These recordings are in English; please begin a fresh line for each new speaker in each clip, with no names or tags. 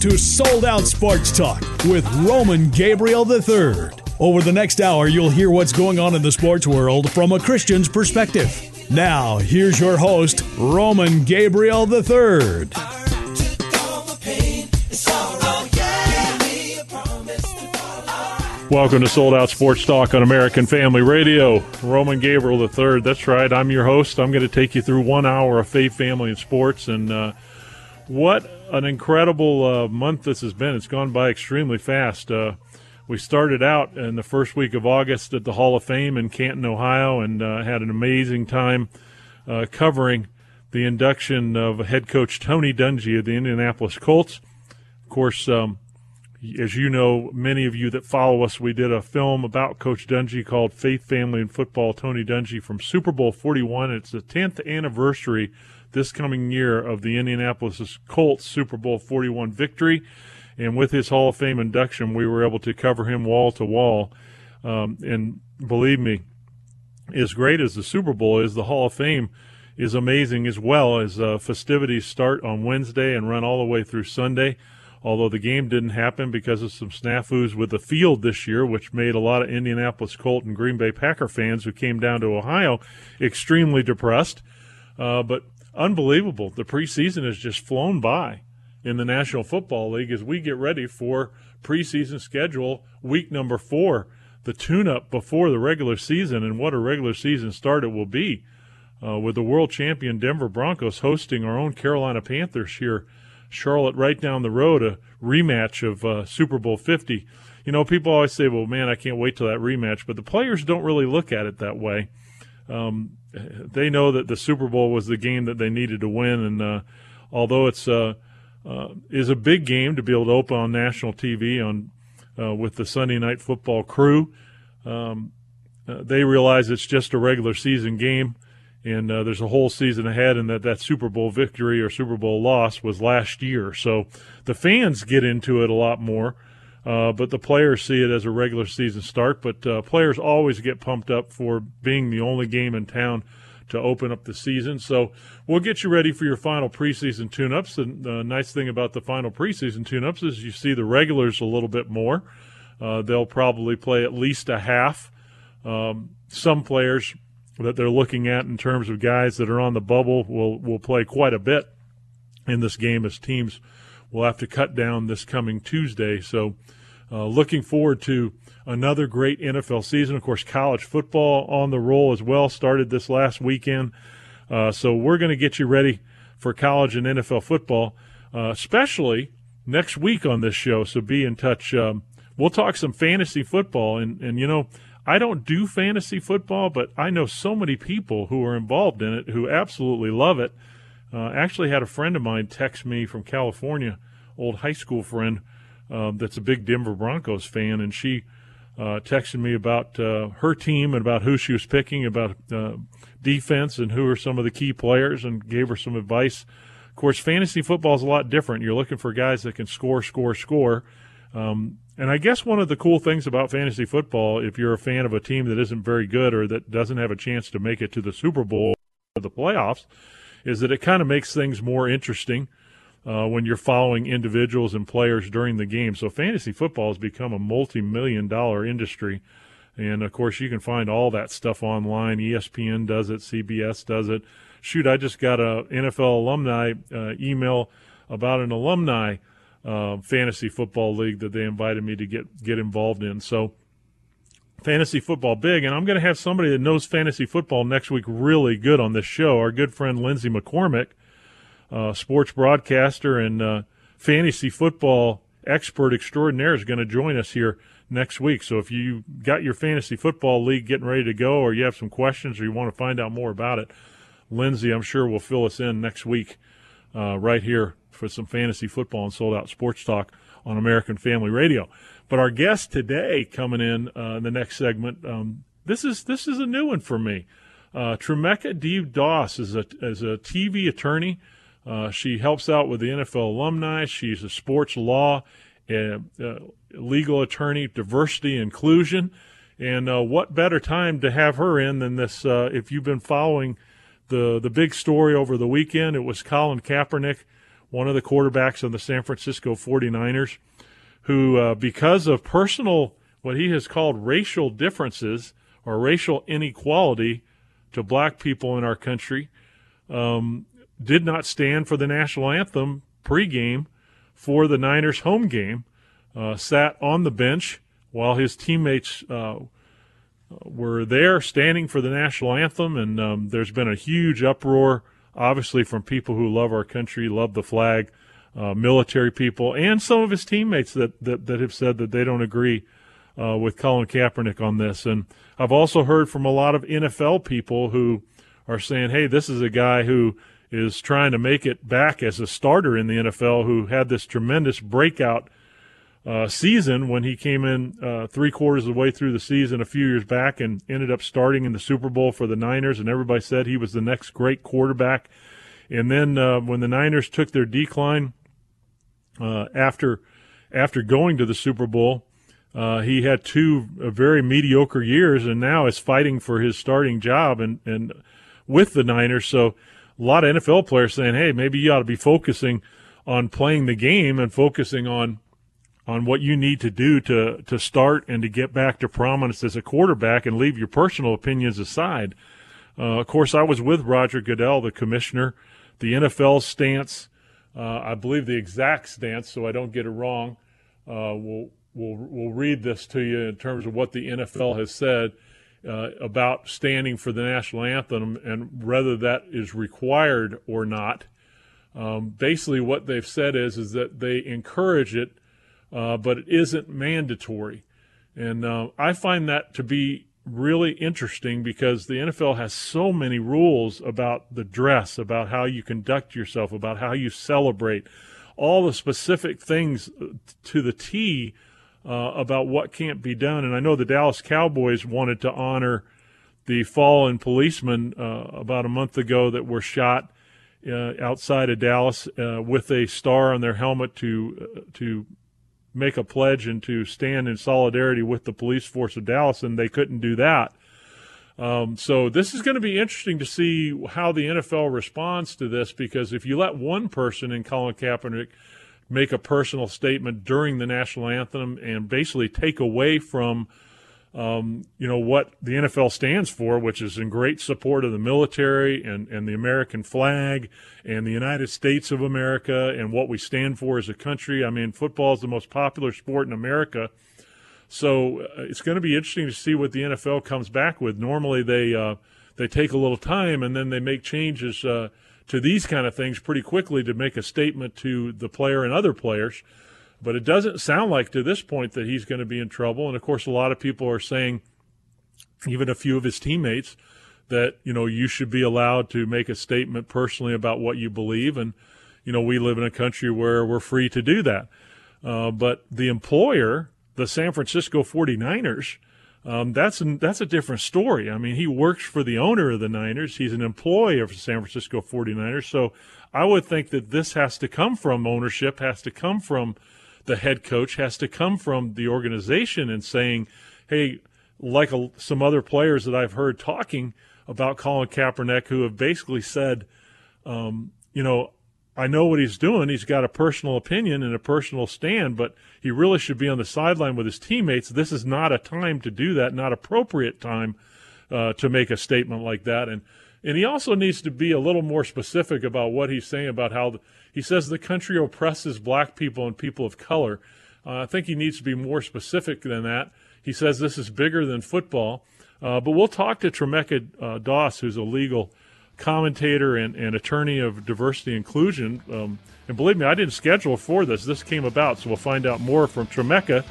To Sold Out Sports Talk with Roman Gabriel III. Over the next hour, you'll hear what's going on in the sports world from a Christian's perspective. Now, here's your host, Roman Gabriel III.
Welcome to Sold Out Sports Talk on American Family Radio. Roman Gabriel III. That's right. I'm your host. I'm going to take you through one hour of faith, family, and sports. And uh, what an incredible uh, month this has been. It's gone by extremely fast. Uh, we started out in the first week of August at the Hall of Fame in Canton, Ohio, and uh, had an amazing time uh, covering the induction of head coach Tony Dungy of the Indianapolis Colts. Of course, um, as you know, many of you that follow us, we did a film about Coach Dungy called Faith, Family, and Football, Tony Dungy from Super Bowl 41. It's the 10th anniversary this coming year of the Indianapolis Colts Super Bowl 41 victory. And with his Hall of Fame induction, we were able to cover him wall to wall. Um, and believe me, as great as the Super Bowl is, the Hall of Fame is amazing as well as uh, festivities start on Wednesday and run all the way through Sunday although the game didn't happen because of some snafus with the field this year, which made a lot of Indianapolis Colt and Green Bay Packer fans who came down to Ohio extremely depressed. Uh, but unbelievable. The preseason has just flown by in the National Football League as we get ready for preseason schedule week number four, the tune up before the regular season, and what a regular season start it will be. Uh, with the world champion Denver Broncos hosting our own Carolina Panthers here Charlotte right down the road, a rematch of uh, Super Bowl 50. You know, people always say, well, man, I can't wait till that rematch, but the players don't really look at it that way. Um, they know that the Super Bowl was the game that they needed to win, and uh, although it's uh, uh, is a big game to be able to open on national TV on uh, with the Sunday Night Football crew, um, uh, they realize it's just a regular season game and uh, there's a whole season ahead, and that that Super Bowl victory or Super Bowl loss was last year. So the fans get into it a lot more, uh, but the players see it as a regular season start. But uh, players always get pumped up for being the only game in town to open up the season. So we'll get you ready for your final preseason tune-ups. And the nice thing about the final preseason tune-ups is you see the regulars a little bit more. Uh, they'll probably play at least a half. Um, some players that they're looking at in terms of guys that are on the bubble will will play quite a bit in this game as teams will have to cut down this coming Tuesday. So, uh, looking forward to another great NFL season. Of course, college football on the roll as well started this last weekend. Uh, so we're going to get you ready for college and NFL football, uh, especially next week on this show. So be in touch. Um, we'll talk some fantasy football, and and you know I don't do fantasy football, but I know so many people who are involved in it who absolutely love it. Uh, actually, had a friend of mine text me from California, old high school friend uh, that's a big Denver Broncos fan, and she uh, texted me about uh, her team and about who she was picking, about uh, defense and who are some of the key players, and gave her some advice. Of course, fantasy football is a lot different. You're looking for guys that can score, score, score. Um, and I guess one of the cool things about fantasy football, if you're a fan of a team that isn't very good or that doesn't have a chance to make it to the Super Bowl or the playoffs, is that it kind of makes things more interesting uh, when you're following individuals and players during the game. So fantasy football has become a multi-million dollar industry. And of course, you can find all that stuff online. ESPN does it, CBS does it. Shoot, I just got a NFL alumni uh, email about an alumni uh, fantasy football league that they invited me to get get involved in. So fantasy football big, and I'm going to have somebody that knows fantasy football next week really good on this show. Our good friend Lindsay McCormick, uh, sports broadcaster and uh, fantasy football expert extraordinaire, is going to join us here next week. So if you got your fantasy football league getting ready to go, or you have some questions, or you want to find out more about it, Lindsay, I'm sure will fill us in next week uh, right here for some fantasy football and sold out sports talk on American Family Radio. But our guest today, coming in uh, in the next segment, um, this is this is a new one for me. Uh, Deeb Doss is a is a TV attorney. Uh, she helps out with the NFL alumni. She's a sports law, uh, legal attorney, diversity inclusion, and uh, what better time to have her in than this? Uh, if you've been following the the big story over the weekend, it was Colin Kaepernick one of the quarterbacks of the San Francisco 49ers, who, uh, because of personal, what he has called racial differences or racial inequality to black people in our country, um, did not stand for the national anthem pregame for the Niners home game, uh, sat on the bench while his teammates uh, were there standing for the national anthem, and um, there's been a huge uproar, obviously, from people who love our country, love the flag, uh, military people, and some of his teammates that, that, that have said that they don't agree uh, with Colin Kaepernick on this. And I've also heard from a lot of NFL people who are saying, hey, this is a guy who is trying to make it back as a starter in the NFL who had this tremendous breakout – uh, season when he came in uh, three quarters of the way through the season a few years back and ended up starting in the Super Bowl for the Niners, and everybody said he was the next great quarterback. And then uh, when the Niners took their decline uh, after after going to the Super Bowl, uh, he had two uh, very mediocre years, and now is fighting for his starting job and and with the Niners. So a lot of NFL players saying, "Hey, maybe you ought to be focusing on playing the game and focusing on." on what you need to do to to start and to get back to prominence as a quarterback and leave your personal opinions aside. Uh, of course, I was with Roger Goodell, the commissioner. The NFL stance, I believe the exact stance, so I don't get it wrong. Uh, we'll, we'll, we'll read this to you in terms of what the NFL has said uh, about standing for the national anthem and whether that is required or not. Um, basically, what they've said is is that they encourage it uh, but it isn't mandatory. And uh, I find that to be really interesting because the NFL has so many rules about the dress, about how you conduct yourself, about how you celebrate, all the specific things uh, to the T uh, about what can't be done. And I know the Dallas Cowboys wanted to honor the fallen policemen uh, about a month ago that were shot uh, outside of Dallas uh, with a star on their helmet to uh, to make a pledge and to stand in solidarity with the police force of Dallas, and they couldn't do that. Um, so this is going to be interesting to see how the NFL responds to this because if you let one person in Colin Kaepernick make a personal statement during the national anthem and basically take away from – um, you know, what the NFL stands for, which is in great support of the military and, and the American flag and the United States of America and what we stand for as a country. I mean, football is the most popular sport in America. So uh, it's going to be interesting to see what the NFL comes back with. Normally, they uh, they take a little time and then they make changes uh, to these kind of things pretty quickly to make a statement to the player and other players. But it doesn't sound like to this point that he's going to be in trouble. And of course, a lot of people are saying, even a few of his teammates, that you know you should be allowed to make a statement personally about what you believe. And you know we live in a country where we're free to do that. Uh, but the employer, the San Francisco 49ers, um, that's an, that's a different story. I mean, he works for the owner of the Niners. He's an employee of the San Francisco 49ers. So I would think that this has to come from ownership, has to come from the head coach has to come from the organization and saying, hey, like a, some other players that I've heard talking about Colin Kaepernick who have basically said, um, you know, I know what he's doing. He's got a personal opinion and a personal stand, but he really should be on the sideline with his teammates. This is not a time to do that, not appropriate time uh, to make a statement like that. And and he also needs to be a little more specific about what he's saying about how the, he says the country oppresses black people and people of color. Uh, I think he needs to be more specific than that. He says this is bigger than football. Uh, but we'll talk to Tremecca uh, Doss, who's a legal commentator and, and attorney of diversity inclusion. Um, and believe me, I didn't schedule for this. This came about, so we'll find out more from Tremecca.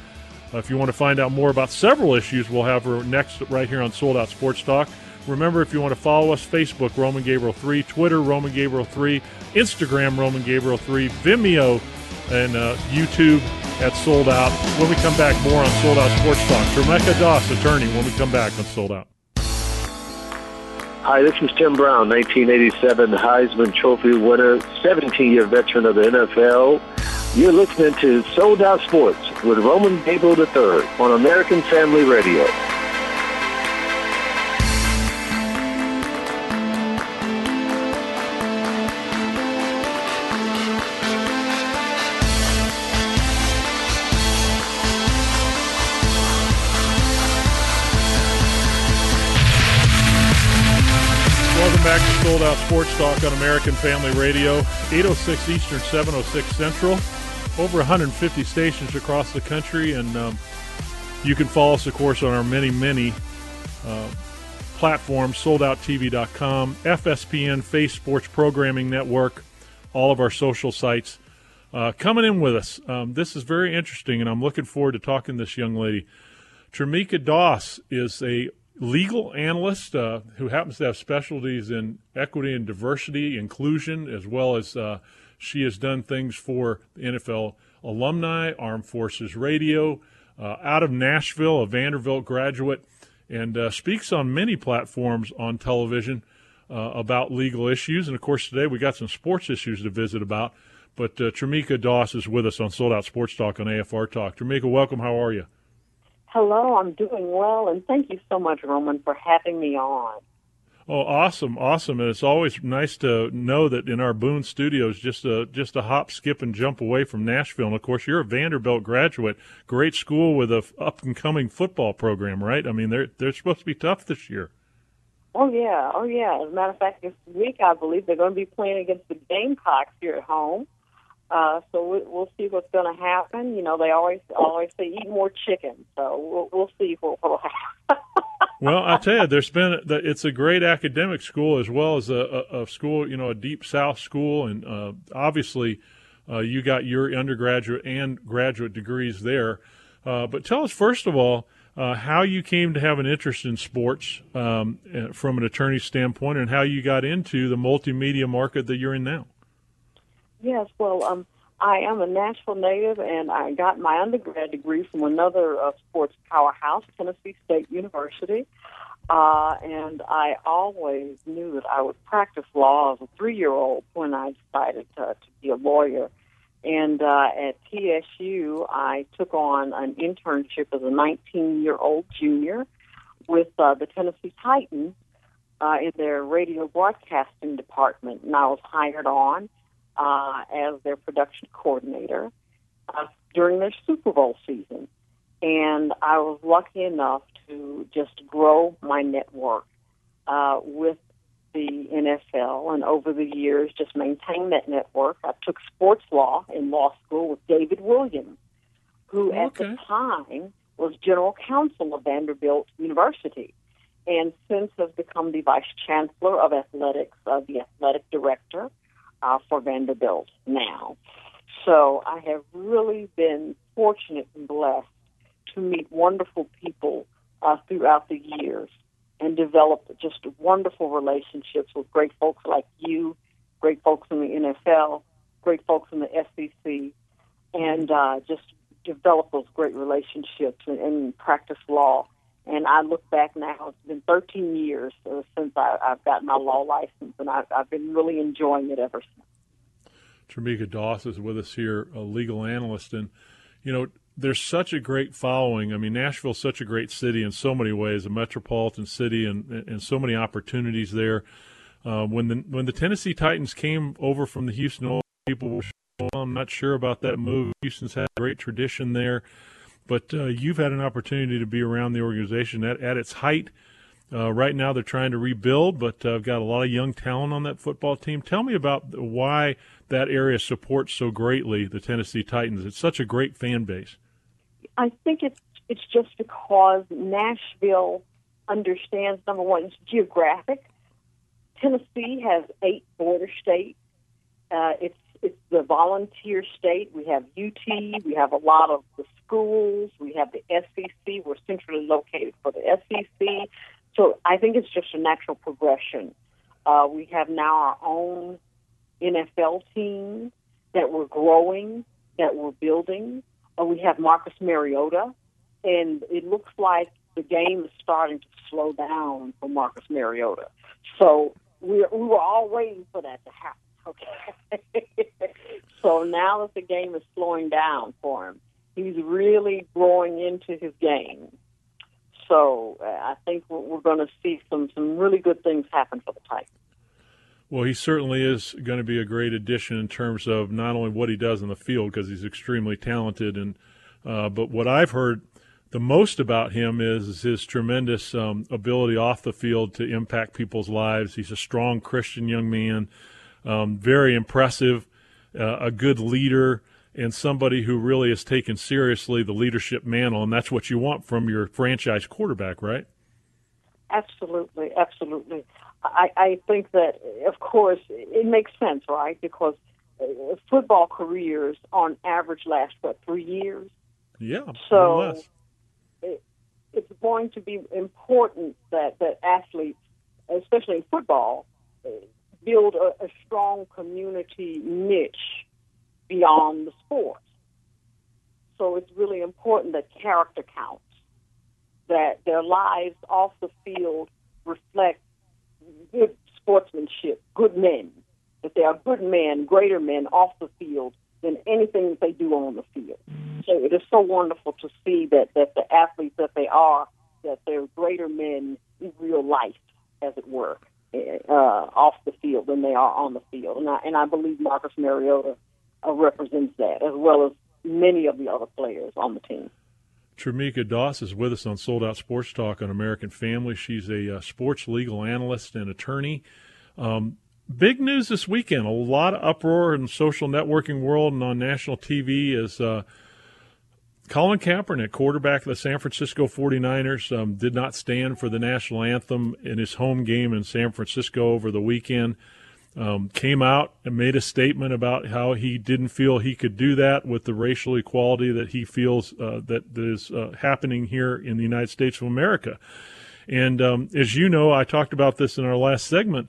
Uh, if you want to find out more about several issues, we'll have her next right here on Sold Out Sports Talk. Remember, if you want to follow us, Facebook, Roman Gabriel 3, Twitter, Roman Gabriel 3, Instagram, Roman Gabriel 3, Vimeo, and uh, YouTube at Sold Out. When we come back, more on Sold Out Sports Talk. Tremecca Doss, attorney, when we come back on Sold Out.
Hi, this is Tim Brown, 1987 Heisman Trophy winner, 17 year veteran of the NFL. You're listening to Sold Out Sports with Roman Gabriel III on American Family Radio.
Sold Out Sports Talk on American Family Radio, 806 Eastern, 706 Central. Over 150 stations across the country, and um, you can follow us, of course, on our many, many uh, platforms soldouttv.com, FSPN, Faith Sports Programming Network, all of our social sites. Uh, coming in with us. Um, this is very interesting, and I'm looking forward to talking to this young lady. Tremecca Doss is a legal analyst uh, who happens to have specialties in equity and diversity, inclusion, as well as uh, she has done things for NFL alumni, Armed Forces Radio, uh, out of Nashville, a Vanderbilt graduate, and uh, speaks on many platforms on television uh, about legal issues. And of course, today we got some sports issues to visit about. But uh, Tremecca Doss is with us on Sold Out Sports Talk on AFR Talk. Tremecca, welcome. How are you?
Hello, I'm doing well, and thank you so much, Roman, for having me on.
Oh, awesome, awesome! And it's always nice to know that in our Boone studios, just a just a hop, skip, and jump away from Nashville. And of course, you're a Vanderbilt graduate, great school with a up and coming football program, right? I mean, they're they're supposed to be tough this year.
Oh yeah, oh yeah. As a matter of fact, this week I believe they're going to be playing against the Gamecocks here at home. Uh, so we, we'll see what's going to happen. You know, they always always say eat more chicken. So we'll, we'll see what will happen.
well, I tell you, there's been it's a great academic school as well as a, a, a school, you know, a deep South school, and uh, obviously uh, you got your undergraduate and graduate degrees there. Uh, but tell us first of all uh, how you came to have an interest in sports um, uh, from an attorney standpoint, and how you got into the multimedia market that you're in now.
Yes, well, um, I am a Nashville native, and I got my undergrad degree from another uh, sports powerhouse, Tennessee State University. Uh, and I always knew that I would practice law as a three-year-old when I decided to, to be a lawyer. And uh, at TSU, I took on an internship as a 19-year-old junior with uh, the Tennessee Titans uh, in their radio broadcasting department, and I was hired on uh, as their production coordinator uh, during their Super Bowl season. And I was lucky enough to just grow my network uh, with the NFL and over the years just maintain that network. I took sports law in law school with David Williams, who okay. at the time was general counsel of Vanderbilt University and since has become the vice chancellor of athletics, uh, the athletic director uh, for Vanderbilt now. So I have really been fortunate and blessed to meet wonderful people uh, throughout the years and develop just wonderful relationships with great folks like you, great folks in the NFL, great folks in the SEC, and uh, just develop those great relationships and, and practice law and I look back now, it's been 13 years uh, since I, I've gotten my law license, and I've, I've been really enjoying it ever since.
Tremecca Doss is with us here, a legal analyst. And, you know, there's such a great following. I mean, Nashville's such a great city in so many ways, a metropolitan city, and, and so many opportunities there. Uh, when the when the Tennessee Titans came over from the Houston, people were, well, I'm not sure about that move. Houston's had a great tradition there. But uh, you've had an opportunity to be around the organization at, at its height. Uh, right now, they're trying to rebuild, but uh, I've got a lot of young talent on that football team. Tell me about why that area supports so greatly the Tennessee Titans. It's such a great fan base.
I think it's it's just because Nashville understands number one, it's geographic. Tennessee has eight border states. Uh, it's it's the volunteer state. We have UT. We have a lot of the schools. We have the SEC. We're centrally located for the SEC. So I think it's just a natural progression. Uh, we have now our own NFL team that we're growing, that we're building. Uh, we have Marcus Mariota, and it looks like the game is starting to slow down for Marcus Mariota. So we we were all waiting for that to happen. So now that the game is slowing down for him, he's really growing into his game. So uh, I think we're, going to see some some really good things happen for the Titans.
Well, he certainly is going to be a great addition in terms of not only what he does in the field because he's extremely talented, and uh, but what I've heard the most about him is his tremendous um, ability off the field to impact people's lives. He's a strong Christian young man, um, very impressive, uh, a good leader, and somebody who really has taken seriously the leadership mantle. And that's what you want from your franchise quarterback, right?
Absolutely, absolutely. I, I think that, of course, it makes sense, right? Because uh, football careers, on average, last what three years.
Yeah.
So it, it's going to be important that that athletes, especially in football, build a, a strong community niche beyond the sport. So it's really important that character counts, that their lives off the field reflect good sportsmanship, good men, that they are good men, greater men off the field than anything that they do on the field. So it is so wonderful to see that, that the athletes that they are, that they're greater men in real life, as it were, uh, off the field than they are on the field. And I, and I believe Marcus Mariota uh, represents that, as well as many of the other players on the team.
Tremecca Doss is with us on Sold Out Sports Talk on American Family. She's a uh, sports legal analyst and attorney. Um, big news this weekend. A lot of uproar in social networking world and on national TV as uh, Colin Kaepernick, quarterback of the San Francisco 49ers, um, did not stand for the national anthem in his home game in San Francisco over the weekend um, came out and made a statement about how he didn't feel he could do that with the racial equality that he feels uh, that, that is uh, happening here in the United States of America. And um, as you know, I talked about this in our last segment.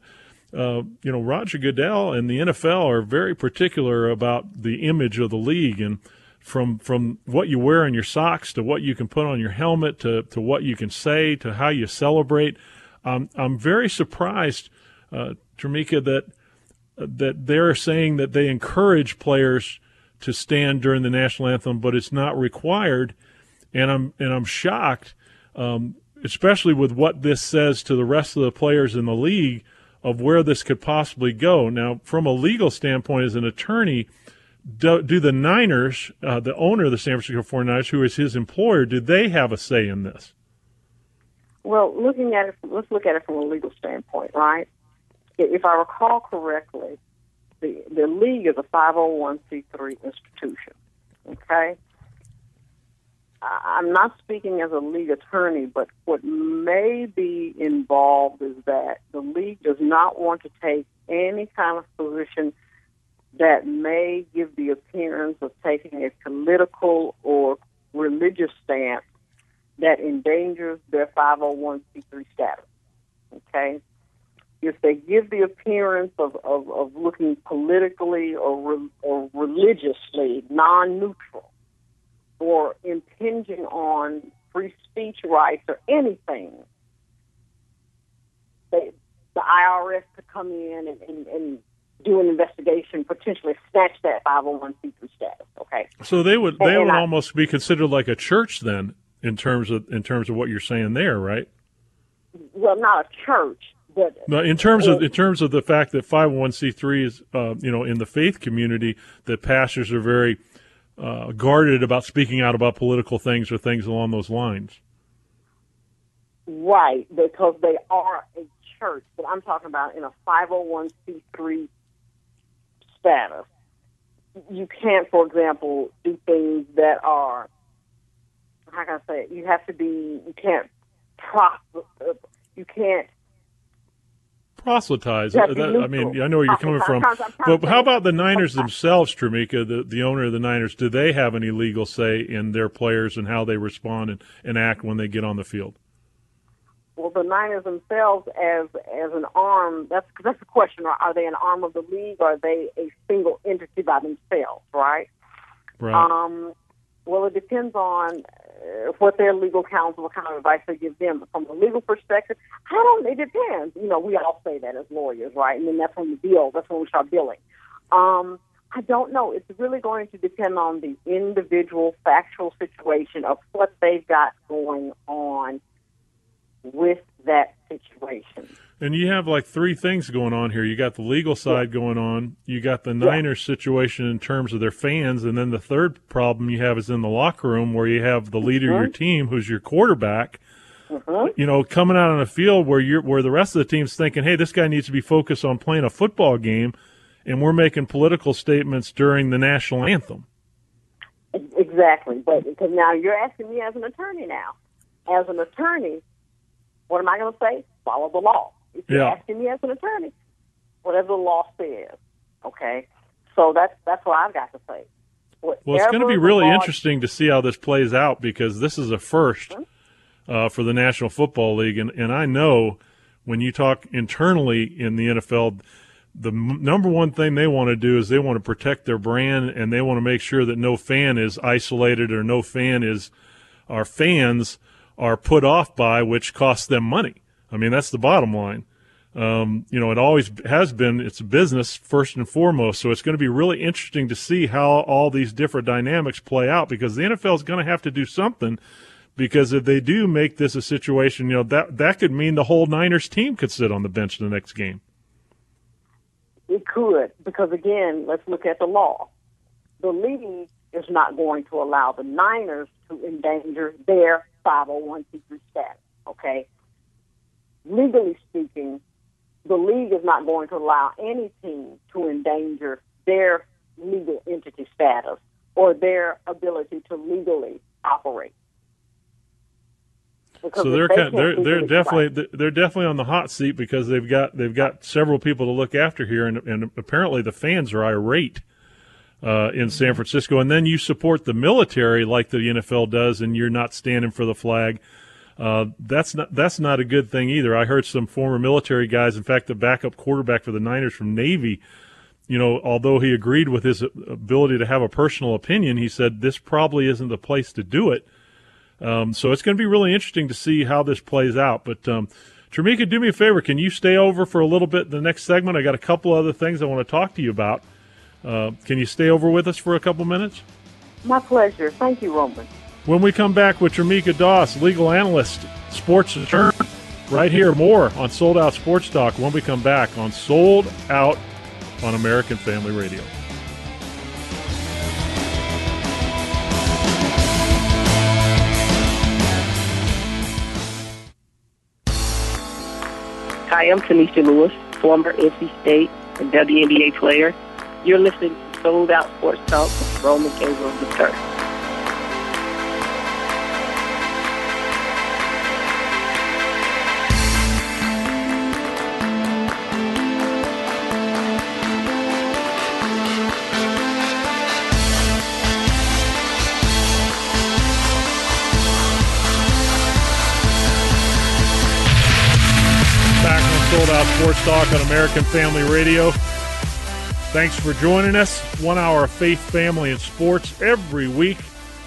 Uh, you know, Roger Goodell and the NFL are very particular about the image of the league, and from from what you wear on your socks to what you can put on your helmet to to what you can say to how you celebrate. Um, I'm very surprised uh, Tremecca, that that they're saying that they encourage players to stand during the national anthem, but it's not required. And I'm and I'm shocked, um, especially with what this says to the rest of the players in the league of where this could possibly go. Now, from a legal standpoint, as an attorney, do, do the Niners, uh, the owner of the San Francisco 49ers, who is his employer, do they have a say in this?
Well, looking at it, let's look at it from a legal standpoint, right? if I recall correctly, the the league is a 501c3 institution. Okay. I'm not speaking as a league attorney, but what may be involved is that the league does not want to take any kind of position that may give the appearance of taking a political or religious stance that endangers their 501c3 status. Okay? if they give the appearance of, of, of looking politically or, re, or religiously non neutral or impinging on free speech rights or anything, they, the IRS could come in and, and, and do an investigation, potentially snatch that 501c3 status. Okay.
So they would they and, would and almost be considered like a church then in terms of in terms of what you're saying there, right?
Well, not a church, but
in terms of in terms of the fact that 501c3 is, uh, you know, in the faith community, that pastors are very uh, guarded about speaking out about political things or things along those lines.
Right, because they are a church, but I'm talking about in a 501c3 status. You can't, for example, do things that are how can I say it? You have to be. You can't. Pro- you can't
proselytize. That, I mean, I know where you're coming from, but how about the Niners themselves, Tremecca, the, the owner of the Niners? Do they have any legal say in their players and how they respond and, and act when they get on the field?
Well, the Niners themselves, as as an arm, that's that's the question. Are they an arm of the league? Or are they a single entity by themselves? Right.
Right.
Um, well, it depends on uh, what their legal counsel, what kind of advice they give them. From a legal perspective, I don't. It depends. You know, we all say that as lawyers, right? And then that's when we bill. That's when we start billing. Um, I don't know. It's really going to depend on the individual factual situation of what they've got going on with that situation.
And you have like three things going on here. You got the legal side yeah. going on. You got the Niners yeah. situation in terms of their fans, and then the third problem you have is in the locker room where you have the leader mm-hmm. of your mm-hmm. team, who's your quarterback. Mm-hmm. You know, coming out on a field where you're where the rest of the team's thinking, "Hey, this guy needs to be focused on playing a football game," and we're making political statements during the national anthem.
Exactly, but because now you're asking me as an attorney now. As an attorney, what am I going to say? Follow the law. If you're yeah. asking me as an attorney, whatever the law says, okay. So that's that's what I've got to say.
Whatever well, it's going to be really law... interesting to see how this plays out because this is a 1st mm-hmm. uh, for the National Football League, and and I know when you talk internally in the NFL the number one thing they want to do is they want to protect their brand and they want to make sure that no fan is isolated or no fan is our fans are put off by which costs them money I mean, that's the bottom line. Um, you know, it always has been, it's business first and foremost. So it's going to be really interesting to see how all these different dynamics play out because the NFL is going to have to do something because if they do make this a situation, you know, that, that could mean the whole Niners team could sit on the bench the next game.
It could, because again, let's look at the law. The league is not going to allow the Niners to endanger their 501c3 status, okay? legally speaking, the league is not going to allow any team to endanger their legal entity status or their ability to legally operate.
Because so they're they kind, they're they're definitely they're definitely on the hot seat because they've got they've got several people to look after here, and, and apparently the fans are irate uh, in San Francisco. And then you support the military like the NFL does, and you're not standing for the flag. Uh, that's not that's not a good thing either. I heard some former military guys, in fact, the backup quarterback for the Niners from Navy, you know, although he agreed with his ability to have a personal opinion, he said this probably isn't the place to do it. Um, so it's going to be really interesting to see how this plays out. But um, Tremecca, do me a favor. Can you stay over for a little bit in the next segment? I got a couple other things I want to talk to you about. Uh, can you stay over with us for a couple minutes?
My pleasure. Thank you, Roman.
When we come back with Tremecca Doss, legal analyst, sports attorney, right here, more on Sold Out Sports Talk when we come back on Sold Out on American Family Radio.
Hi, I'm Tynesha Lewis, former NC State and WNBA player. You're listening to Sold Out Sports Talk with Roman Gabriel III.
Sports Talk on American Family Radio. Thanks for joining us. One hour of faith, family, and sports every week.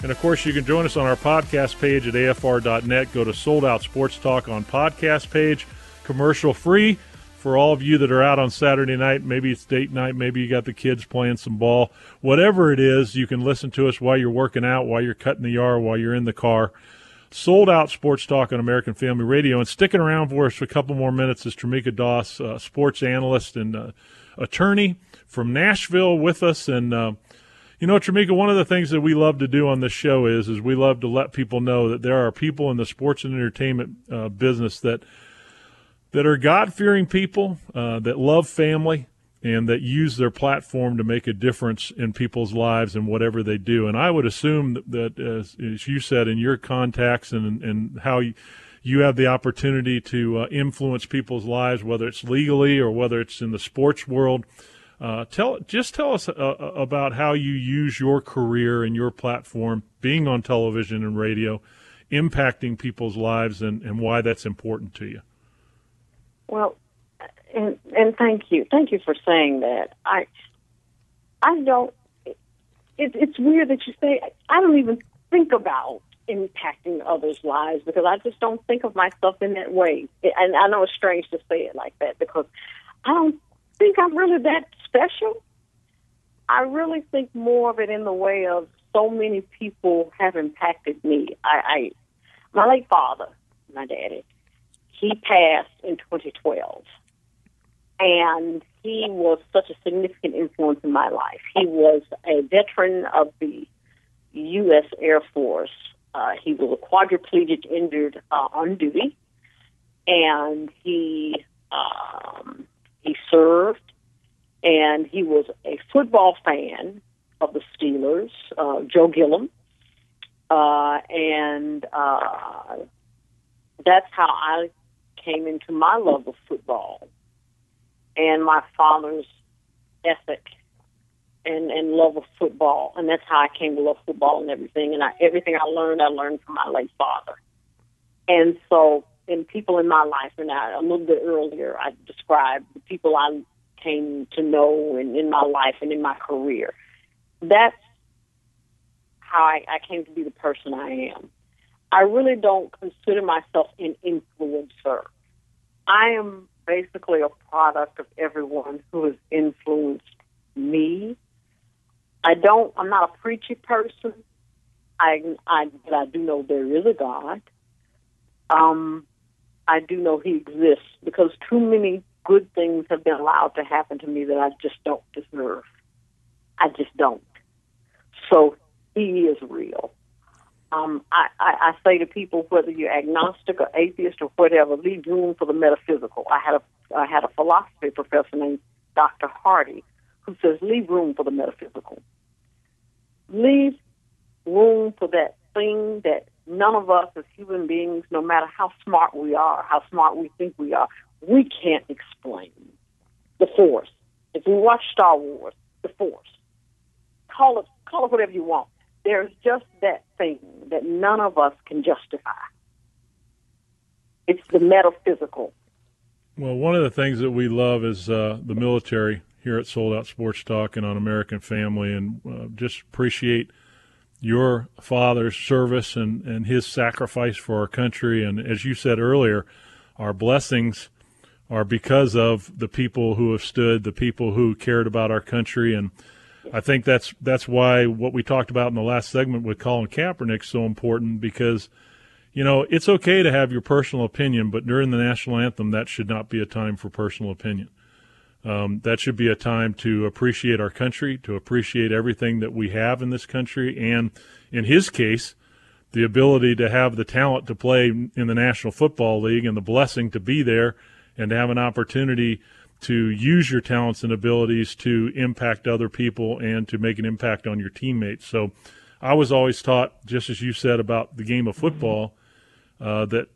And of course, you can join us on our podcast page at afr.net. Go to Sold Out Sports Talk on podcast page, commercial free for all of you that are out on Saturday night. Maybe it's date night. Maybe you got the kids playing some ball. Whatever it is, you can listen to us while you're working out, while you're cutting the yard, while you're in the car. Sold out sports talk on American Family Radio. And sticking around for us for a couple more minutes is Tremecca Doss, uh, sports analyst and uh, attorney from Nashville with us. And, uh, you know, Tremecca, one of the things that we love to do on this show is, is we love to let people know that there are people in the sports and entertainment uh, business that, that are God fearing people, uh, that love family, and that use their platform to make a difference in people's lives and whatever they do. And I would assume that, as, as you said, in your contacts and, and how you, you have the opportunity to uh, influence people's lives, whether it's legally or whether it's in the sports world. Uh, tell just tell us uh, uh about how you use your career and your platform, being on television and radio, impacting people's lives, and, and why that's important to you.
Well, and and thank you, thank you for saying that. I I don't. It, it's weird that you say. I don't even think about impacting others' lives because I just don't think of myself in that way. And I know it's strange to say it like that because I don't think I'm really that special. I really think more of it in the way of so many people have impacted me. I, I my late father, my daddy, he passed in 2012. And he was such a significant influence in my life. He was a veteran of the U.S. Air Force. Uh, he was a quadriplegic injured uh, on duty, and he um, he served, and he was a football fan of the Steelers, uh, Joe Gilliam, uh, and uh, that's how I came into my love of football and my father's ethic and and love of football, and that's how I came to love football and everything. And I, everything I learned, I learned from my late father. And so, and people in my life, and I, a little bit earlier, I described the people I came to know in, in my life and in my career. That's how I, I came to be the person I am. I really don't consider myself an influencer. I am basically a product of everyone who has influenced me. I don't. I'm not a preachy person. I, I, but I do know there is a God. Um, I do know He exists because too many good things have been allowed to happen to me that I just don't deserve. I just don't. So He is real um, I, I, I say to people, whether you're agnostic or atheist or whatever, leave room for the metaphysical. I had a I had a philosophy professor named Dr. Hardy who says leave room for the metaphysical. Leave room for that thing that none of us as human beings, no matter how smart we are, how smart we think we are, we can't explain. The Force. If we watch Star Wars, the Force. Call it call it whatever you want there's just that thing that none of us can justify. It's the metaphysical.
Well, one of the things that we love is uh, the military here at Sold Out Sports Talk and on American Family, and uh, just appreciate your father's service and, and his sacrifice for our country. And as you said earlier, our blessings are because of the people who have stood, the people who cared about our country, and I think that's that's why what we talked about in the last segment with Colin Kaepernick is so important because you know it's okay to have your personal opinion, but during the national anthem, that should not be a time for personal opinion. Um, that should be a time to appreciate our country, to appreciate everything that we have in this country, and in his case, the ability to have the talent to play in the National Football League and the blessing to be there and to have an opportunity to use your talents and abilities to impact other people and to make an impact on your teammates. So I was always taught, just as you said about the game of football, uh, that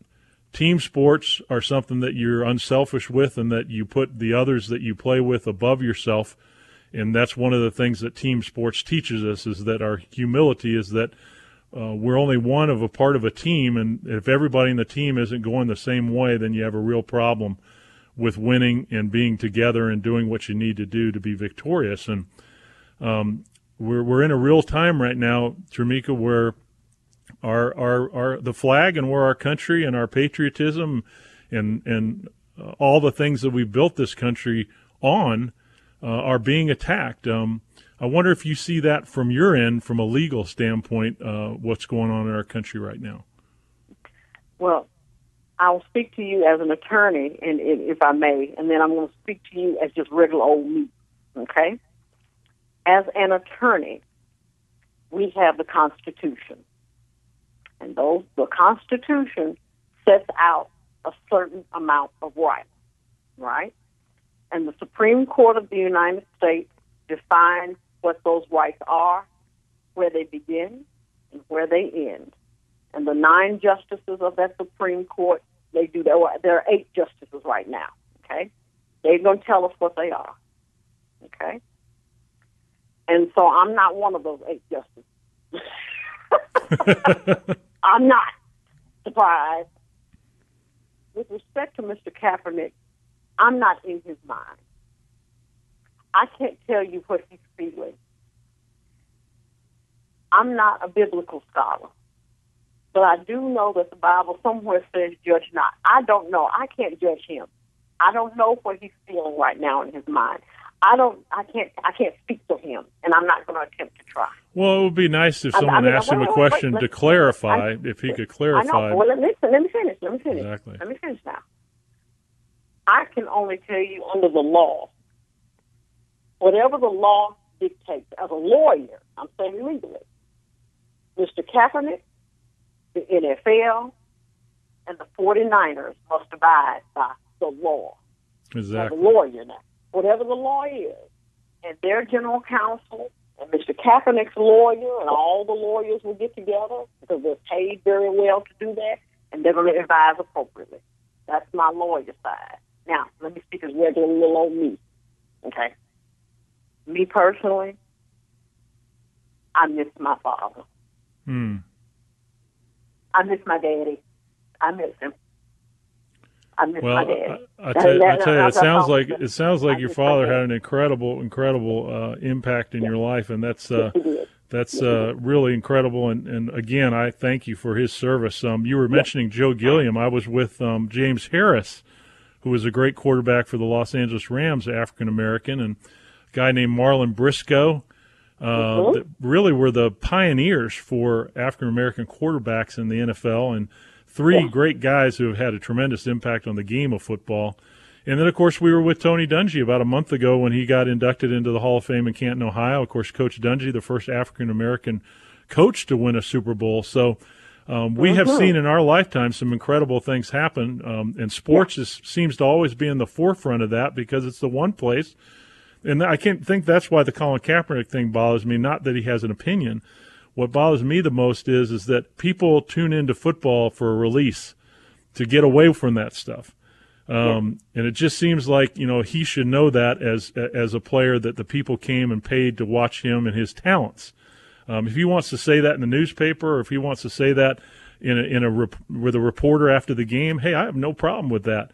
team sports are something that you're unselfish with and that you put the others that you play with above yourself. And that's one of the things that team sports teaches us is that our humility is that uh, we're only one of a part of a team, and if everybody in the team isn't going the same way, then you have a real problem with winning and being together and doing what you need to do to be victorious. And um, we're we're in a real time right now, Tremecca, where our our our the flag and where our country and our patriotism and and uh, all the things that we've built this country on uh, are being attacked. Um, I wonder if you see that from your end, from a legal standpoint, uh, what's going on in our country right now.
Well, I'll speak to you as an attorney, and if I may, and then I'm going to speak to you as just regular old me. Okay? As an attorney, we have the Constitution, and those the Constitution sets out a certain amount of rights, right? And the Supreme Court of the United States defines what those rights are, where they begin, and where they end. And the nine justices of that Supreme Court they do that. There are eight justices right now. Okay, they're going to tell us what they are. Okay, and so I'm not one of those eight justices. I'm not surprised. With respect to Mr. Kaepernick, I'm not in his mind. I can't tell you what he's feeling. I'm not a biblical scholar. But I do know that the Bible somewhere says, judge not. I don't know. I can't judge him. I don't know what he's feeling right now in his mind. I don't. I can't. I can't speak for him, and I'm not going to attempt to try.
Well, it would be nice if someone I mean, asked him a question wait, wait, to clarify. Wait, if he could clarify.
I know. Well, listen. Let me finish. Let me finish.
Exactly.
Let me finish now. I can only tell you under the law, whatever the law dictates. As a lawyer, I'm saying legally, Mr. Kaepernick, the NFL, and the 49ers must abide by the law.
Exactly.
As a lawyer now whatever the law is, and their general counsel and Mr. Kaepernick's lawyer and all the lawyers will get together because they're paid very well to do that, and they're going to advise appropriately. That's my lawyer side. Now, let me speak as regular little old me. Okay. Me personally, I miss my father.
Hmm.
I miss my daddy. I miss him. I miss
well,
my dad.
I, I, tell, I tell you, it sounds like it sounds like your father had an incredible, incredible uh, impact in your life, and that's uh, that's uh, really incredible. And, and again, I thank you for his service. Um, you were mentioning Joe Gilliam. I was with um, James Harris, who was a great quarterback for the Los Angeles Rams, African American, and a guy named Marlin Briscoe. Uh, mm-hmm. that really were the pioneers for African American quarterbacks in the NFL, and three yeah. great guys who have had a tremendous impact on the game of football. And then, of course, we were with Tony Dungy about a month ago when he got inducted into the Hall of Fame in Canton, Ohio. Of course, Coach Dungy, the first African American coach to win a Super Bowl. So um, we have mm-hmm. seen in our lifetime some incredible things happen. Um, and sports yeah. is, seems to always be in the forefront of that because it's the one place. And I can't think that's why the Colin Kaepernick thing bothers me. Not that he has an opinion, what bothers me the most is is that people tune into football for a release to get away from that stuff. Um, and it just seems like you know he should know that as as a player that the people came and paid to watch him and his talents. Um, if he wants to say that in the newspaper, or if he wants to say that in a, in a rep- with a reporter after the game, hey, I have no problem with that.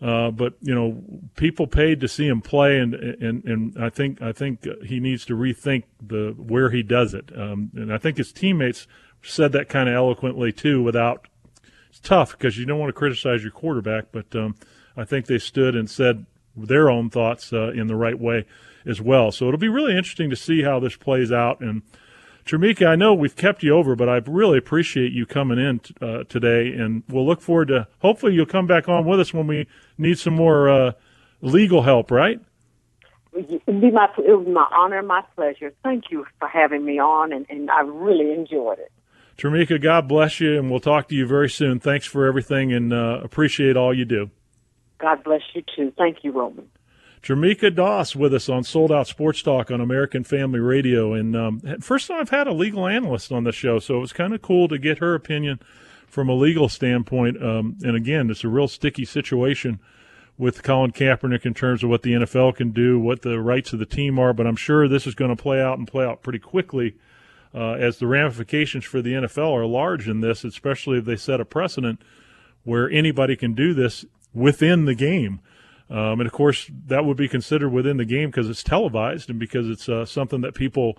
Uh, but you know, people paid to see him play, and and and I think I think he needs to rethink the where he does it. Um, and I think his teammates said that kind of eloquently too. Without it's tough because you don't want to criticize your quarterback, but um, I think they stood and said their own thoughts uh, in the right way as well. So it'll be really interesting to see how this plays out and Tremecca, I know we've kept you over, but I really appreciate you coming in t- uh, today, and we'll look forward to. Hopefully, you'll come back on with us when we need some more uh, legal help. Right?
It would be my it was my honor, my pleasure. Thank you for having me on, and, and I really enjoyed it.
Tremecca, God bless you, and we'll talk to you very soon. Thanks for everything, and uh, appreciate all you do.
God bless you too. Thank you, Roman.
Tremecca Doss with us on Sold Out Sports Talk on American Family Radio. And um, first time I've had a legal analyst on the show, so it was kind of cool to get her opinion from a legal standpoint. Um, and again, it's a real sticky situation with Colin Kaepernick in terms of what the NFL can do, what the rights of the team are. But I'm sure this is going to play out and play out pretty quickly uh, as the ramifications for the NFL are large in this, especially if they set a precedent where anybody can do this within the game. Um, and of course, that would be considered within the game because it's televised and because it's uh, something that people,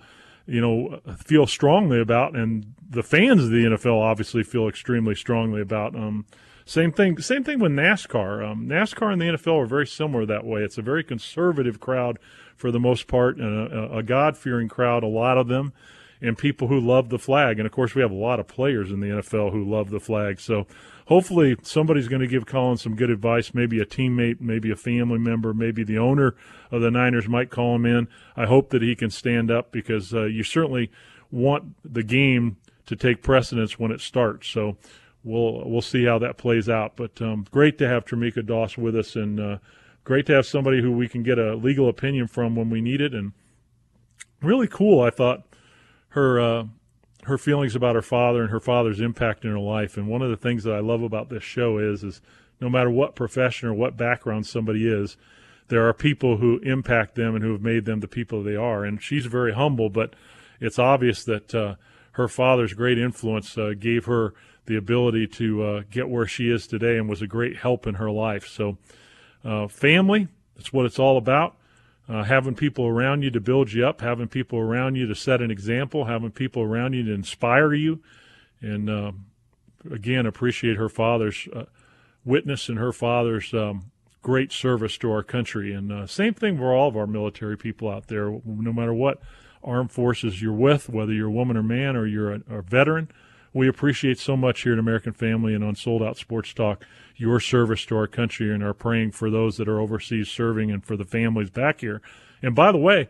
you know, feel strongly about, and the fans of the NFL obviously feel extremely strongly about. Um, same thing. Same thing with NASCAR. Um, NASCAR and the NFL are very similar that way. It's a very conservative crowd for the most part, and a, a God fearing crowd. A lot of them, and people who love the flag. And of course, we have a lot of players in the NFL who love the flag. So hopefully somebody's going to give Colin some good advice. Maybe a teammate, maybe a family member, maybe the owner of the Niners might call him in. I hope that he can stand up because uh, you certainly want the game to take precedence when it starts. So we'll we'll see how that plays out. But um, great to have Tremecca Doss with us, and uh, great to have somebody who we can get a legal opinion from when we need it. And really cool, I thought her uh, her feelings about her father and her father's impact in her life. And one of the things that I love about this show is is no matter what profession or what background somebody is, there are people who impact them and who have made them the people they are. And she's very humble, but it's obvious that uh, her father's great influence uh, gave her the ability to uh, get where she is today and was a great help in her life. So, uh, family, that's what it's all about uh, having people around you to build you up, having people around you to set an example, having people around you to inspire you. And uh, again, appreciate her father's uh, witness and her father's um, great service to our country. And uh, same thing for all of our military people out there, no matter what armed forces you're with, whether you're a woman or man or you're a, a veteran. We appreciate so much here at American Family and on Sold Out Sports Talk your service to our country and are praying for those that are overseas serving and for the families back here. And by the way,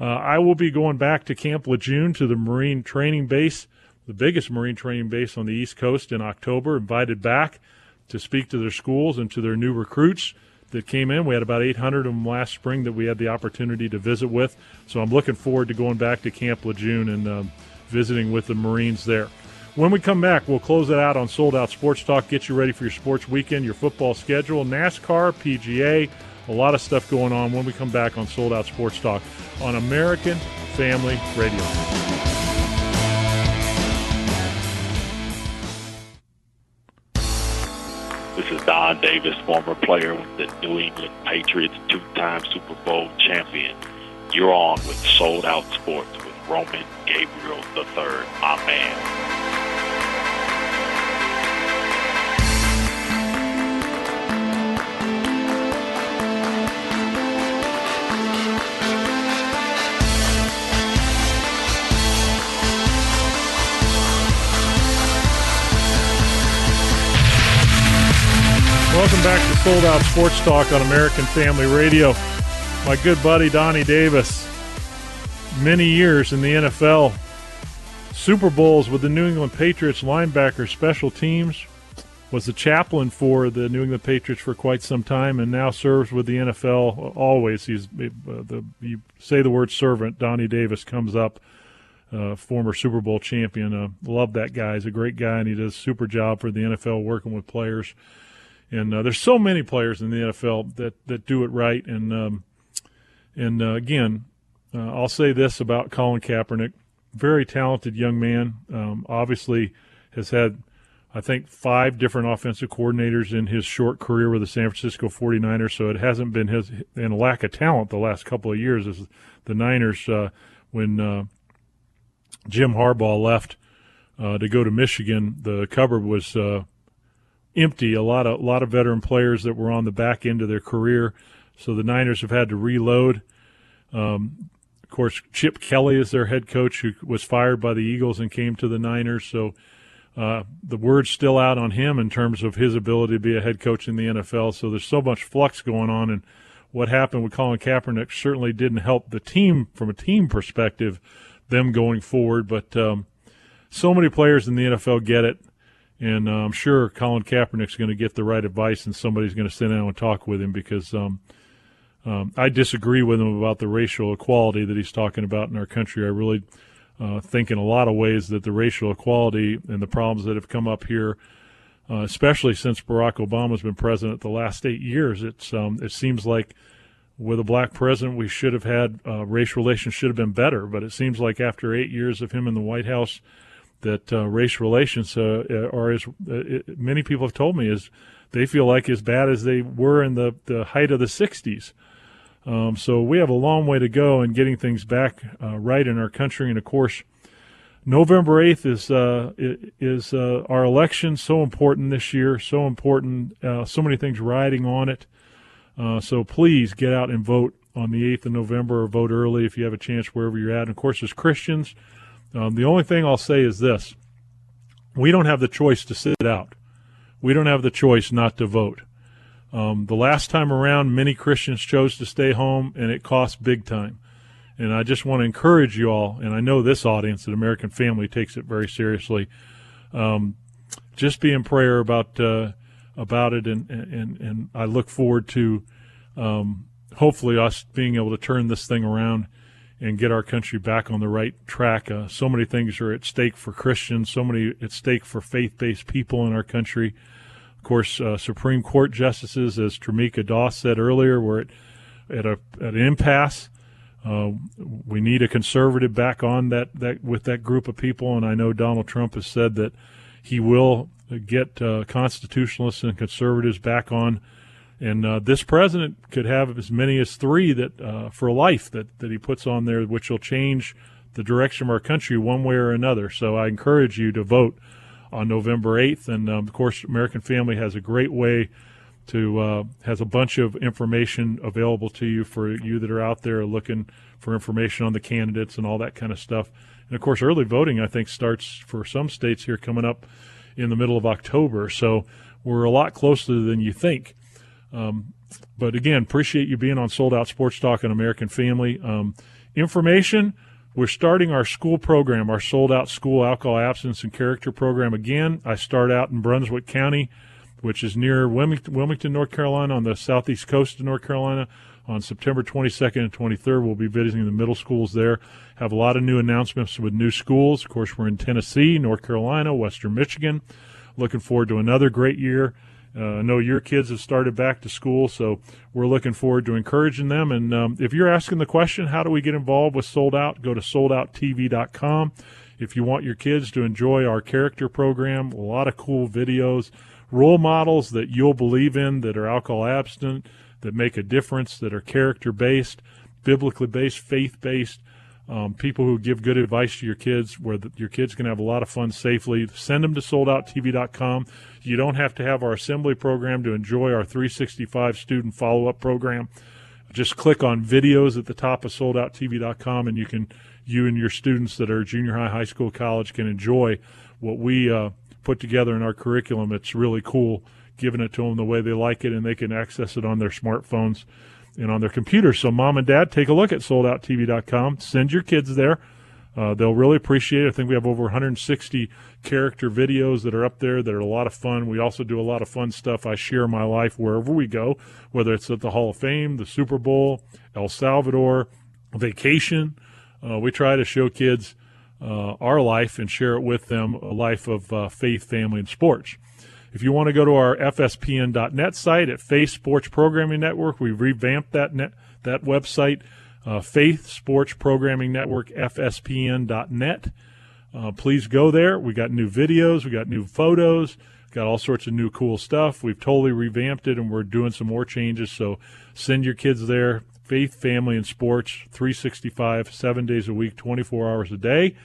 uh, I will be going back to Camp Lejeune to the Marine Training Base, the biggest Marine training base on the East Coast in October, invited back to speak to their schools and to their new recruits that came in. We had about 800 of them last spring that we had the opportunity to visit with. So I'm looking forward to going back to Camp Lejeune and um, visiting with the Marines there. When we come back, we'll close it out on Sold Out Sports Talk, get you ready for your sports weekend, your football schedule, NASCAR, PGA, a lot of stuff going on when we come back on Sold Out Sports Talk on American Family Radio.
This is Don Davis, former player with the New England Patriots, two time Super Bowl champion. You're on with Sold Out Sports with Roman Gabriel III, my man.
Sold Out Sports Talk on American Family Radio. My good buddy Donnie Davis, many years in the NFL, Super Bowls with the New England Patriots linebacker special teams, was the chaplain for the New England Patriots for quite some time, and now serves with the NFL always. He's uh, the you say the word servant. Donnie Davis comes up, uh, former Super Bowl champion. Uh, love that guy. He's a great guy, and he does a super job for the NFL working with players. And uh, there's so many players in the NFL that, that do it right. And um, and uh, again, uh, I'll say this about Colin Kaepernick: very talented young man. Um, obviously, has had I think five different offensive coordinators in his short career with the San Francisco 49ers. So it hasn't been his and lack of talent the last couple of years. As the Niners uh, when uh, Jim Harbaugh left uh, to go to Michigan, the cupboard was empty. A lot of a lot of veteran players that were on the back end of their career, so the Niners have had to reload. Um, of course, Chip Kelly is their head coach, who was fired by the Eagles and came to the Niners. So uh, the word's still out on him in terms of his ability to be a head coach in the NFL. So there's so much flux going on, and what happened with Colin Kaepernick certainly didn't help the team from a team perspective, them going forward. But um, so many players in the NFL get it. And uh, I'm sure Colin Kaepernick's going to get the right advice, and somebody's going to sit down and talk with him because um, um, I disagree with him about the racial equality that he's talking about in our country. I really uh, think, in a lot of ways, that the racial equality and the problems that have come up here, uh, especially since Barack Obama's been president the last eight years, it's um, it seems like with a black president, we should have had uh, race relations should have been better. But it seems like after eight years of him in the White House that uh, race relations uh, are as uh, many people have told me is they feel like as bad as they were in the, the height of the 60s. Um, so we have a long way to go in getting things back uh, right in our country. And of course, November 8th is uh, is uh, our election. So important this year. So important. so many things riding on it. so please get out and vote on the 8th of November or vote early if you have a chance wherever you're at. And of course, as Christians, um, the only thing I'll say is this we don't have the choice to sit out, we don't have the choice not to vote. Um, the last time around, many Christians chose to stay home, and it cost big time. And I just want to encourage you all, and I know this audience at American Family takes it very seriously. Um, just be in prayer about uh, about it, and, and and I look forward to um, hopefully us being able to turn this thing around and get our country back on the right track. Uh, so many things are at stake for Christians, so many at stake for faith based people in our country. Of course, uh, Supreme Court justices, as Tremecca Doss said earlier, were at, at, a, at an impasse. Uh, we need a conservative back on that, that with that group of people, and I know Donald Trump has said that he will get uh, constitutionalists and conservatives back on and uh, this president could have as many as three that uh, for life that, that he puts on there, which will change the direction of our country one way or another. So I encourage you to vote on November 8th. And um, of course, American Family has a great way to uh, has a bunch of information available to you for you that are out there looking for information on the candidates and all that kind of stuff. And of course, early voting I think starts for some states here coming up in the middle of October. So we're a lot closer than you think. Um, but again, appreciate you being on Sold Out Sports Talk and American Family. Um, information. We're starting our school program, our sold out school alcohol abstinence and character program again. I start out in Brunswick County which is near Wilmington, Wilmington, North Carolina, on the southeast coast of North Carolina. On September 22nd and 23rd, we'll be visiting the middle schools there. Have a lot of new announcements with new schools. Of course, we're in Tennessee, North Carolina, Western Michigan. Looking forward to another great year. Uh, I know your kids have started back to school, so we're looking forward to encouraging them. And um, if you're asking the question, how do we get involved with Sold Out? Go to soldouttv.com. If you want your kids to enjoy our character program, a lot of cool videos, role models that you'll believe in that are alcohol abstinent, that make a difference, that are character based, biblically based, faith based. Um, people who give good advice to your kids, where the, your kids can have a lot of fun safely. Send them to soldouttv.com. You don't have to have our assembly program to enjoy our 365 student follow up program. Just click on videos at the top of soldouttv.com, and you can you and your students that are junior high, high school, college can enjoy what we uh, put together in our curriculum. It's really cool giving it to them the way they like it, and they can access it on their smartphones and on their computers. So, mom and dad, take a look at soldouttv.com. Send your kids there. Uh, they'll really appreciate it. I think we have over 160 character videos that are up there that are a lot of fun. We also do a lot of fun stuff. I share my life wherever we go, whether it's at the Hall of Fame, the Super Bowl, El Salvador, vacation. Uh, we try to show kids uh, our life and share it with them a life of uh, faith, family, and sports. If you want to go to our FSPN.net site at Faith Sports Programming Network, we revamped that net, that website, uh, Faith Sports Programming Network, FSPN.net. Uh, please go there. We got new videos, we got new photos, got all sorts of new cool stuff. We've totally revamped it, and we're doing some more changes. So send your kids there. Faith, Family, and Sports, 365, seven days a week, 24 hours a day.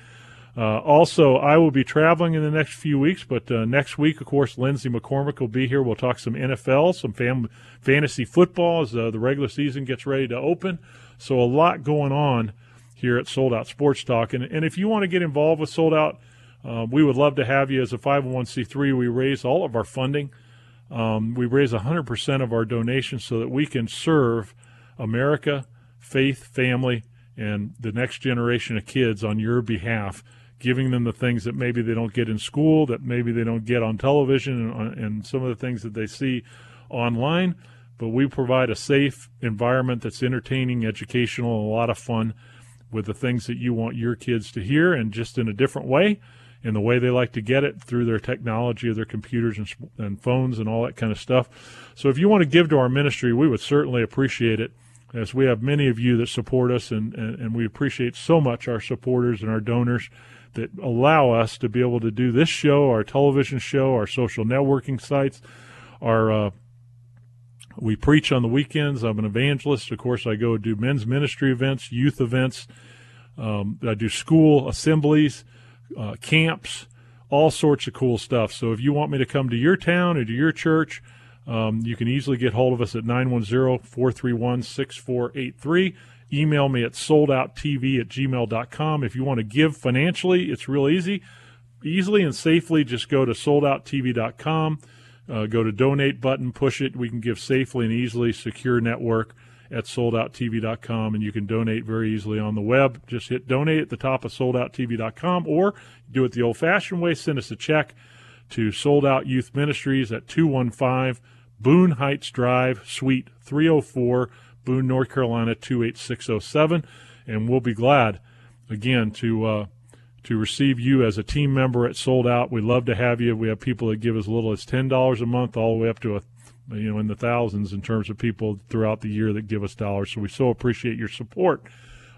Uh, also, I will be traveling in the next few weeks, but uh, next week, of course, Lindsay McCormick will be here. We'll talk some NFL, some fam- fantasy football as uh, the regular season gets ready to open. So, a lot going on here at Sold Out Sports Talk. And, and if you want to get involved with Sold Out, uh, we would love to have you as a 501c3. We raise all of our funding. Um, we raise 100% of our donations so that we can serve America, faith, family, and the next generation of kids on your behalf, giving them the things that maybe they don't get in school, that maybe they don't get on television, and, uh, and some of the things that they see online. But we provide a safe environment that's entertaining, educational, and a lot of fun with the things that you want your kids to hear and just in a different way in the way they like to get it through their technology of their computers and, and phones and all that kind of stuff. So if you want to give to our ministry, we would certainly appreciate it as we have many of you that support us, and, and, and, we appreciate so much our supporters and our donors that allow us to be able to do this show, our television show, our social networking sites, our uh, we preach on the weekends. I'm an evangelist. Of course, I go do men's ministry events, youth events. Um, I do school assemblies, uh, camps, all sorts of cool stuff. So if you want me to come to your town or to your church, um, you can easily get hold of us at 910 431 6483. Email me at soldouttv at gmail.com. If you want to give financially, it's real easy. Easily and safely, just go to soldouttv.com, uh, go to donate button, push it. We can give safely and easily, secure network at soldouttv.com, and you can donate very easily on the web. Just hit donate at the top of soldouttv.com, or do it the old fashioned way, send us a check to Sold Out Youth Ministries at 215 Boone Heights Drive, Suite 304, Boone, North Carolina 28607, and we'll be glad again to uh, to receive you as a team member at Sold Out. We love to have you. We have people that give as little as ten dollars a month, all the way up to a you know in the thousands in terms of people throughout the year that give us dollars. So we so appreciate your support.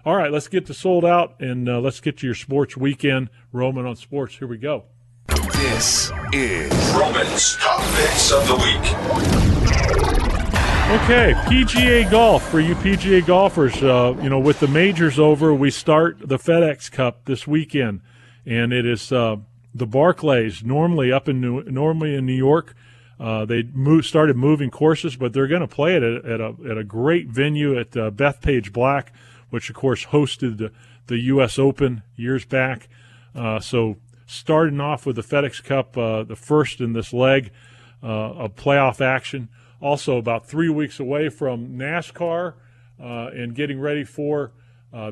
All right, let's get to Sold Out and uh, let's get to your sports weekend. Roman on sports. Here we go.
This is Roman's Top Picks of the Week.
Okay, PGA Golf for you PGA golfers. Uh, you know, with the majors over, we start the FedEx Cup this weekend, and it is uh, the Barclays. Normally up in New, normally in New York, Uh, they moved, started moving courses, but they're going to play it at, at, a, at a great venue at uh, Bethpage Black, which of course hosted the, the U.S. Open years back. Uh, so starting off with the FedEx Cup, uh, the first in this leg uh, of playoff action. Also, about three weeks away from NASCAR uh, and getting ready for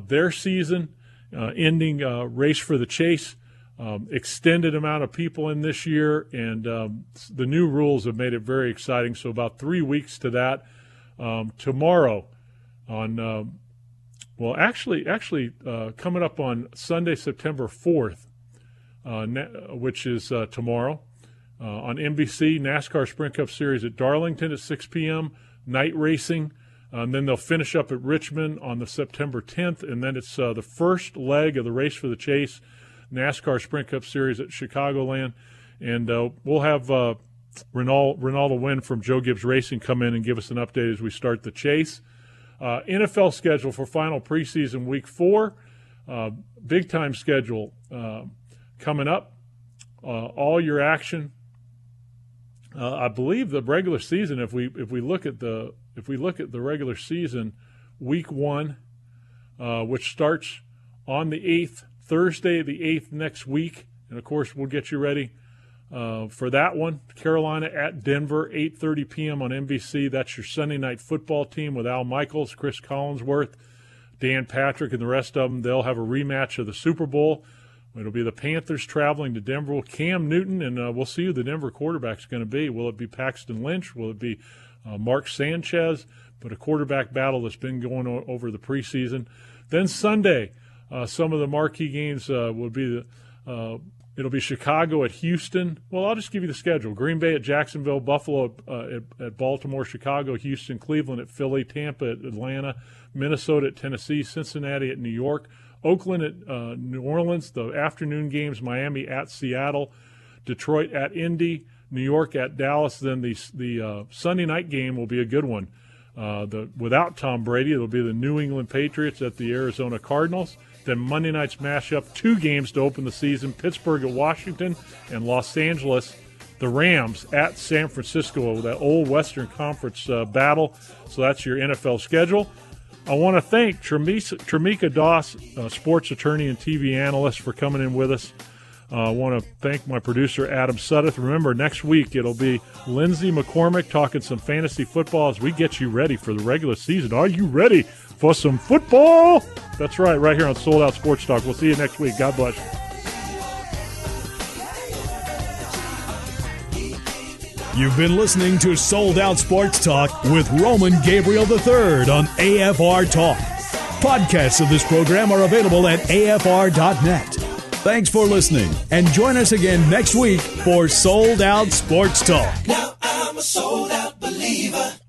their season, ending race for the chase um, extended amount of people in this year, and um, the new rules have made it very exciting. So about three weeks to that. Um, tomorrow, on um, well, actually, actually uh, coming up on Sunday, September fourth, uh, which is uh, tomorrow, uh, on NBC NASCAR Sprint Cup Series at Darlington at 6 p.m. Night racing. and then they'll finish up at Richmond on the September 10th, and then it's uh, the first leg of the race for the chase NASCAR Sprint Cup Series at Chicagoland, and uh, we'll have uh, Ronaldo, Win from Joe Gibbs Racing come in and give us an update as we start the chase. Uh, NFL schedule for final preseason week four, uh, big time schedule uh, coming up. Uh, all your action. Uh, I believe the regular season. If we if we look at the if we look at the regular season, week one, which starts on the eighth Thursday, the 8th next week. And of course, we'll get you ready uh, for that one. Carolina at Denver, 8:30 p.m. on NBC. That's your Sunday night football team with Al Michaels, Cris Collinsworth, Dan Patrick, and the rest of them. They'll have a rematch of the Super Bowl. It'll be the Panthers traveling to Denver. Cam Newton, and uh, we'll see who the Denver quarterback's going to be. Will it be Paxton Lynch? Will it be uh, Mark Sanchez? But a quarterback battle that's been going o- over the preseason. Then Sunday, uh, some of the marquee games uh, will be the. Uh, it'll be Chicago at Houston. Well, I'll just give you the schedule: Green Bay at Jacksonville, Buffalo uh, at, at, Baltimore, Chicago, Houston, Cleveland at Philly, Tampa at Atlanta, Minnesota at Tennessee, Cincinnati at New York, Oakland at uh, New Orleans. The afternoon games: Miami at Seattle, Detroit at Indy, New York at Dallas. Then the the uh, Sunday night game will be a good one. the without Tom Brady, it'll be the New England Patriots at the Arizona Cardinals. Then Monday night's mashup, two games to open the season Pittsburgh at Washington and Los Angeles, the Rams at San Francisco, that old Western Conference uh, battle. So that's your NFL schedule. I want to thank Tremecca Doss, uh, sports attorney and TV analyst, for coming in with us. Uh, I want to thank my producer, Adam Suddeth. Remember, next week it'll be Lindsay McCormick talking some fantasy football as we get you ready for the regular season. Are you ready for some football? That's right, right here on Sold Out Sports Talk. We'll see you next week. God bless.
You've been listening to Sold Out Sports Talk with Roman Gabriel III on AFR Talk. Podcasts of this program are available at afr.net. Thanks for listening and join us again next week for Sold Out Sports Talk. Now I'm a sold out believer.